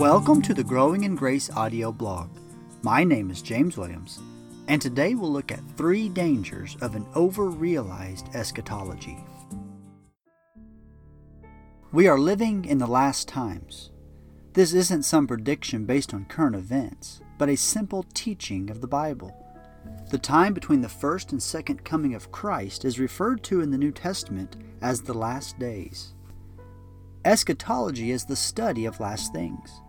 Welcome to the Growing in Grace audio blog. My name is James Williams, and today we'll look at three dangers of an over realized eschatology. We are living in the last times. This isn't some prediction based on current events, but a simple teaching of the Bible. The time between the first and second coming of Christ is referred to in the New Testament as the last days. Eschatology is the study of last things.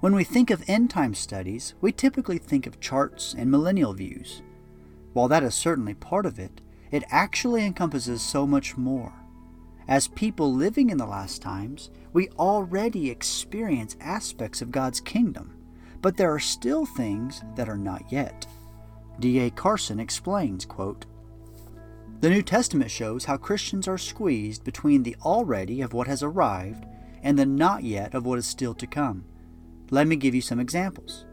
When we think of end time studies, we typically think of charts and millennial views. While that is certainly part of it, it actually encompasses so much more. As people living in the last times, we already experience aspects of God's kingdom, but there are still things that are not yet. D.A. Carson explains, quote, The New Testament shows how Christians are squeezed between the already of what has arrived and the not yet of what is still to come. Let me give you some examples.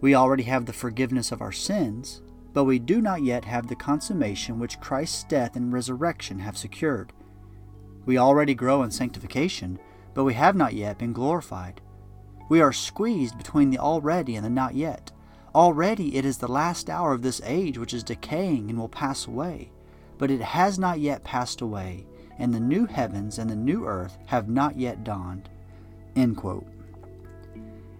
We already have the forgiveness of our sins, but we do not yet have the consummation which Christ's death and resurrection have secured. We already grow in sanctification, but we have not yet been glorified. We are squeezed between the already and the not yet. Already it is the last hour of this age which is decaying and will pass away, but it has not yet passed away, and the new heavens and the new earth have not yet dawned. End quote.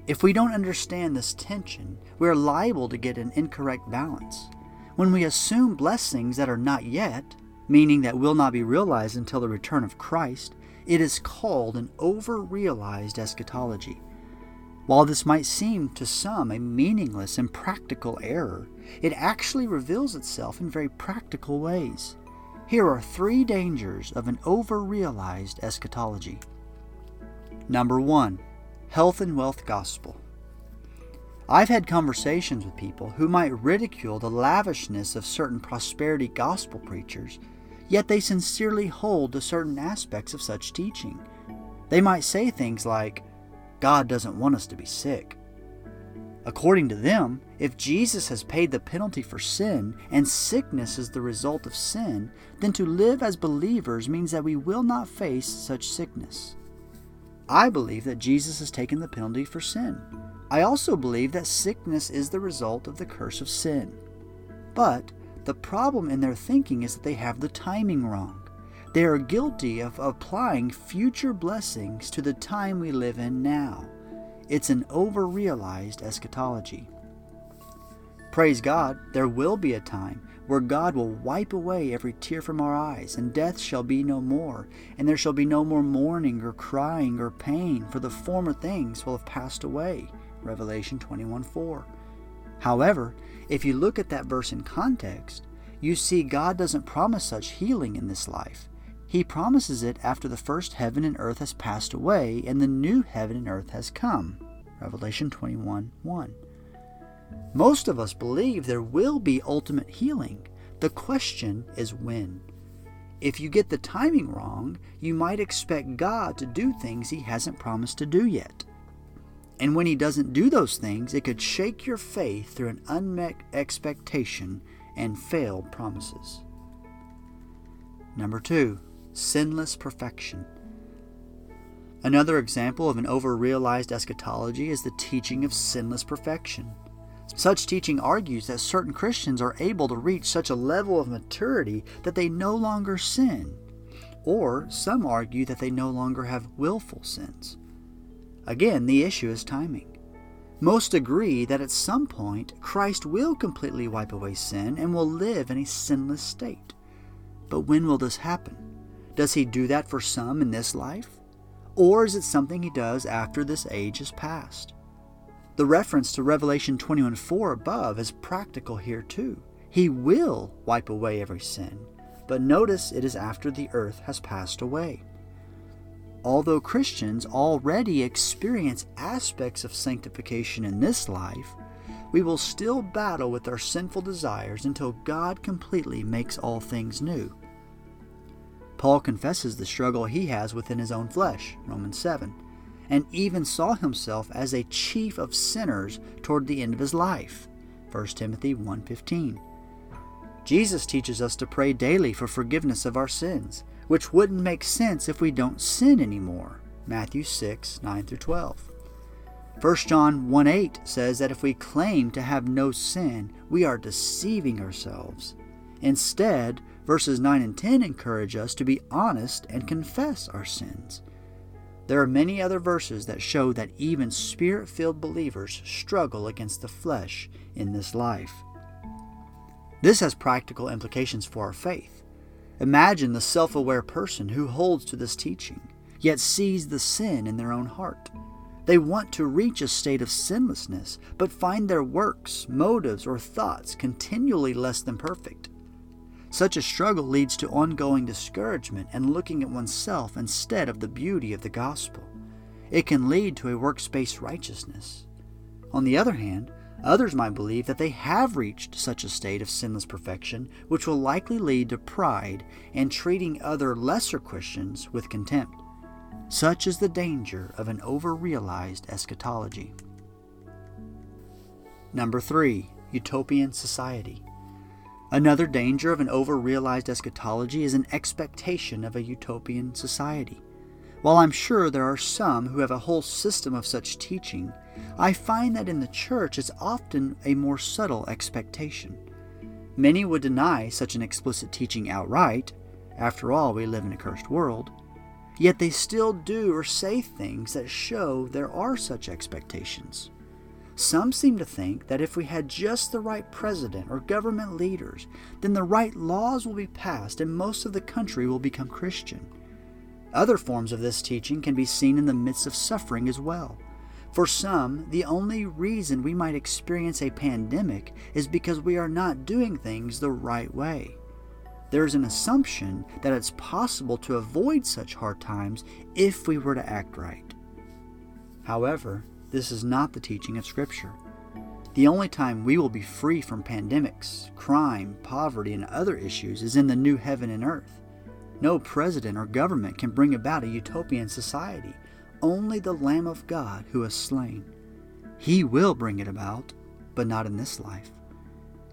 If we don't understand this tension, we are liable to get an incorrect balance. When we assume blessings that are not yet, meaning that will not be realized until the return of Christ, it is called an over realized eschatology. While this might seem to some a meaningless and practical error, it actually reveals itself in very practical ways. Here are three dangers of an over realized eschatology. Number one, health and wealth gospel. I've had conversations with people who might ridicule the lavishness of certain prosperity gospel preachers, yet they sincerely hold to certain aspects of such teaching. They might say things like, God doesn't want us to be sick. According to them, if Jesus has paid the penalty for sin and sickness is the result of sin, then to live as believers means that we will not face such sickness. I believe that Jesus has taken the penalty for sin. I also believe that sickness is the result of the curse of sin. But the problem in their thinking is that they have the timing wrong. They are guilty of applying future blessings to the time we live in now. It's an over realized eschatology. Praise God, there will be a time where God will wipe away every tear from our eyes, and death shall be no more, and there shall be no more mourning or crying or pain, for the former things will have passed away. Revelation 21 4. However, if you look at that verse in context, you see God doesn't promise such healing in this life. He promises it after the first heaven and earth has passed away and the new heaven and earth has come. Revelation 21 1. Most of us believe there will be ultimate healing. The question is when. If you get the timing wrong, you might expect God to do things He hasn't promised to do yet. And when He doesn't do those things, it could shake your faith through an unmet expectation and failed promises. Number two, sinless perfection. Another example of an overrealized eschatology is the teaching of sinless perfection. Such teaching argues that certain Christians are able to reach such a level of maturity that they no longer sin, or some argue that they no longer have willful sins. Again, the issue is timing. Most agree that at some point Christ will completely wipe away sin and will live in a sinless state. But when will this happen? Does he do that for some in this life? Or is it something he does after this age is past? The reference to Revelation 21:4 above is practical here too. He will wipe away every sin, but notice it is after the earth has passed away. Although Christians already experience aspects of sanctification in this life, we will still battle with our sinful desires until God completely makes all things new. Paul confesses the struggle he has within his own flesh, Romans 7 and even saw himself as a chief of sinners toward the end of his life. 1 Timothy 1:15. Jesus teaches us to pray daily for forgiveness of our sins, which wouldn't make sense if we don't sin anymore. Matthew 6, 9 through 12. 1 John 1 8 says that if we claim to have no sin, we are deceiving ourselves. Instead, verses 9 and 10 encourage us to be honest and confess our sins. There are many other verses that show that even spirit filled believers struggle against the flesh in this life. This has practical implications for our faith. Imagine the self aware person who holds to this teaching, yet sees the sin in their own heart. They want to reach a state of sinlessness, but find their works, motives, or thoughts continually less than perfect. Such a struggle leads to ongoing discouragement and looking at oneself instead of the beauty of the gospel. It can lead to a works-based righteousness. On the other hand, others might believe that they have reached such a state of sinless perfection, which will likely lead to pride and treating other lesser Christians with contempt. Such is the danger of an over realized eschatology. Number 3. Utopian Society. Another danger of an overrealized eschatology is an expectation of a utopian society. While I'm sure there are some who have a whole system of such teaching, I find that in the church it's often a more subtle expectation. Many would deny such an explicit teaching outright. After all, we live in a cursed world. Yet they still do or say things that show there are such expectations. Some seem to think that if we had just the right president or government leaders, then the right laws will be passed and most of the country will become Christian. Other forms of this teaching can be seen in the midst of suffering as well. For some, the only reason we might experience a pandemic is because we are not doing things the right way there is an assumption that it's possible to avoid such hard times if we were to act right. However, this is not the teaching of Scripture. The only time we will be free from pandemics, crime, poverty, and other issues is in the new heaven and earth. No president or government can bring about a utopian society, only the Lamb of God who is slain. He will bring it about, but not in this life.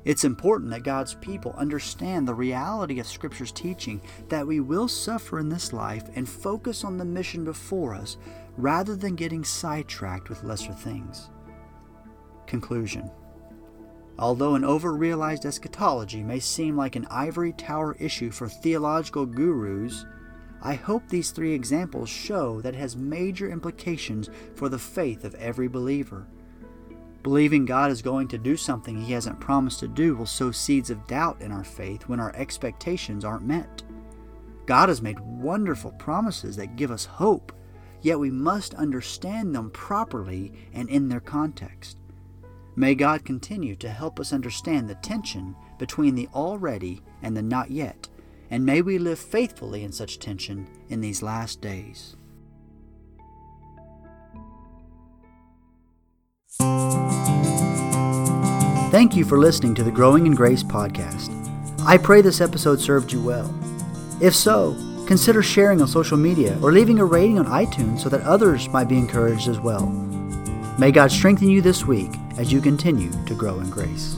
It's important that God's people understand the reality of Scripture's teaching that we will suffer in this life and focus on the mission before us rather than getting sidetracked with lesser things. Conclusion Although an overrealized eschatology may seem like an ivory tower issue for theological gurus, I hope these three examples show that it has major implications for the faith of every believer. Believing God is going to do something He hasn't promised to do will sow seeds of doubt in our faith when our expectations aren't met. God has made wonderful promises that give us hope, yet we must understand them properly and in their context. May God continue to help us understand the tension between the already and the not yet, and may we live faithfully in such tension in these last days. Thank you for listening to the Growing in Grace podcast. I pray this episode served you well. If so, consider sharing on social media or leaving a rating on iTunes so that others might be encouraged as well. May God strengthen you this week as you continue to grow in grace.